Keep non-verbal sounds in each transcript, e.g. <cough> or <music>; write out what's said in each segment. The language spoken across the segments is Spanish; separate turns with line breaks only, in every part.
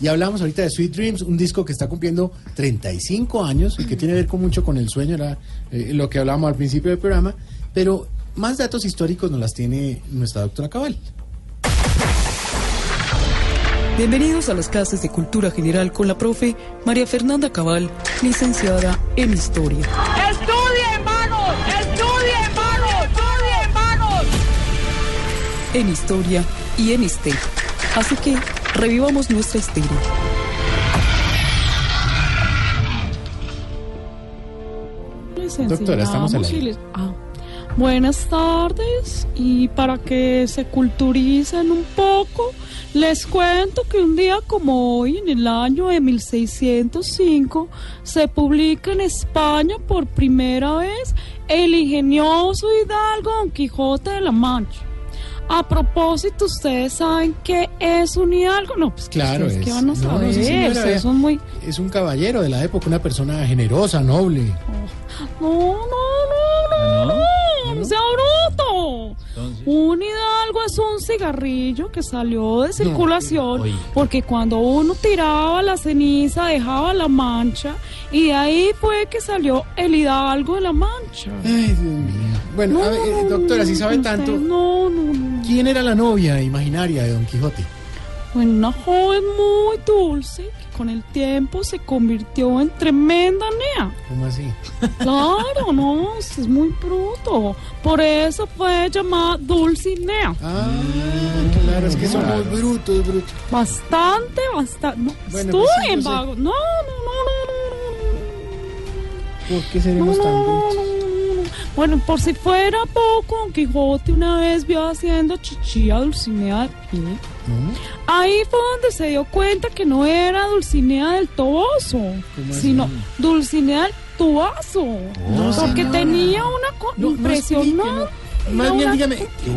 Y hablamos ahorita de Sweet Dreams, un disco que está cumpliendo 35 años y que tiene que ver con mucho con el sueño, era eh, lo que hablábamos al principio del programa, pero más datos históricos nos las tiene nuestra doctora Cabal.
Bienvenidos a las clases de Cultura General con la profe María Fernanda Cabal, licenciada en Historia.
¡Estudie, hermanos! ¡Estudie, hermanos! ¡Estudie, hermanos!
En Historia y en Este. Así que revivamos nuestra historia.
Les
Doctora, estamos
les- ah. Buenas tardes y para que se culturicen un poco, les cuento que un día como hoy, en el año de 1605, se publica en España por primera vez el ingenioso hidalgo Don Quijote de la Mancha. A propósito, ¿ustedes saben qué es un hidalgo? No, pues
Claro,
¿ustedes
es-
¿qué van a
no, no,
saber?
sí, señora,
Ustedes
vea.
son muy...
Es un caballero de la época, una persona generosa, noble.
No, no, no, no, no, no, sea bruto. Un hidalgo es un cigarrillo que salió de circulación porque cuando uno tiraba la ceniza dejaba la mancha y de ahí fue que salió el hidalgo de la mancha.
Ay, Dios mío. Bueno, a ver, eh, doctora, si sabe
usted-
tanto,
No, no, no.
¿Quién era la novia imaginaria de Don Quijote?
Bueno, una joven muy dulce que con el tiempo se convirtió en tremenda nea.
¿Cómo así? <laughs>
Claro, no, es muy bruto. Por eso fue llamada Dulcinea.
Ah, claro, es que somos brutos, brutos.
Bastante, bastante. No,
Bueno, pues sí,
estudien,
yo sé.
vago. No, no, no,
¿Por qué
no, no,
seremos
no.
tan
No,
brutos?
No, no, no. Bueno, por si fuera poco, Don Quijote una vez vio haciendo chichi a Dulcinea de pie.
¿No?
Ahí fue donde se dio cuenta que no era Dulcinea del Toboso, sino Dulcinea del Tubazo.
No,
porque
señora.
tenía una
No,
impresionante.
no. Más bien dígame,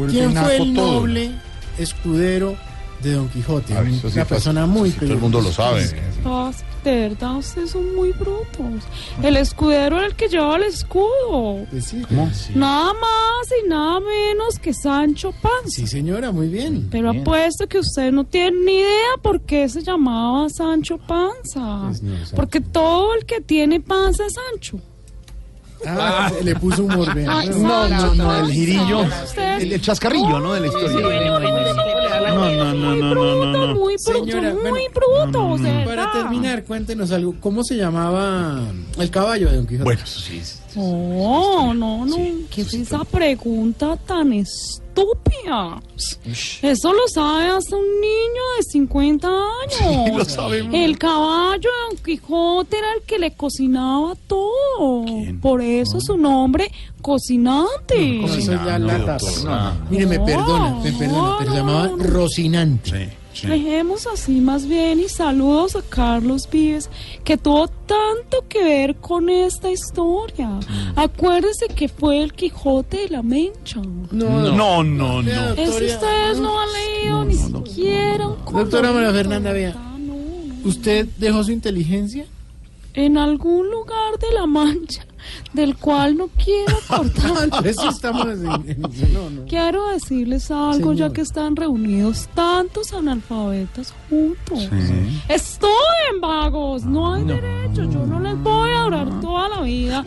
¿quién fue el noble escudero de Don Quijote?
Ah, sí
una persona muy
eso sí todo el mundo lo sabe.
De verdad, ustedes son muy brutos. El escudero era el que llevaba el escudo.
Pues sí,
Nada más y nada menos que Sancho Panza.
sí, señora, muy bien.
Pero apuesto que usted no tiene ni idea por qué se llamaba Sancho Panza.
Pues no, Sancho.
Porque todo el que tiene panza es Sancho.
Ah, le puso humor.
Ay,
No, no, no, el girillo. El, el chascarrillo, ¿no? De la historia. No, no, no, no, no, no, no.
Muy
Señora,
muy
bueno,
brutos, de
Para terminar, cuéntenos algo. ¿Cómo se llamaba el caballo de Don Quijote?
Bueno, eso sí.
No, no, no. ¿Qué es esa pregunta tan estúpida? Eso lo sabe hasta un niño de 50 años.
lo sabe, mamá.
El caballo de Don Quijote era el que le cocinaba todo. Por eso su nombre, cocinante.
No,
no, doctora.
Mire, me
No,
perdona, me perdona, pero se llamaba
no, no.
Rocinante.
Sí, sí.
Dejemos así más bien y saludos a Carlos Vives, que tuvo tanto que ver con esta historia.
Mm.
Acuérdese que fue el Quijote de la Mencha.
No,
No, no, no.
doctora,
Eso ustedes no han leído ni siquiera
Doctora María. Fernanda, vea.
Ah, no, no.
¿Usted dejó su inteligencia?
En algún lugar de la Mancha, del cual no quiero <laughs> cortar.
Sí estamos en, en- no, no.
Quiero decirles algo ya
Señor.
que están reunidos tantos analfabetas juntos. Estudien vagos, no hay derecho, yo no les voy a durar toda la vida.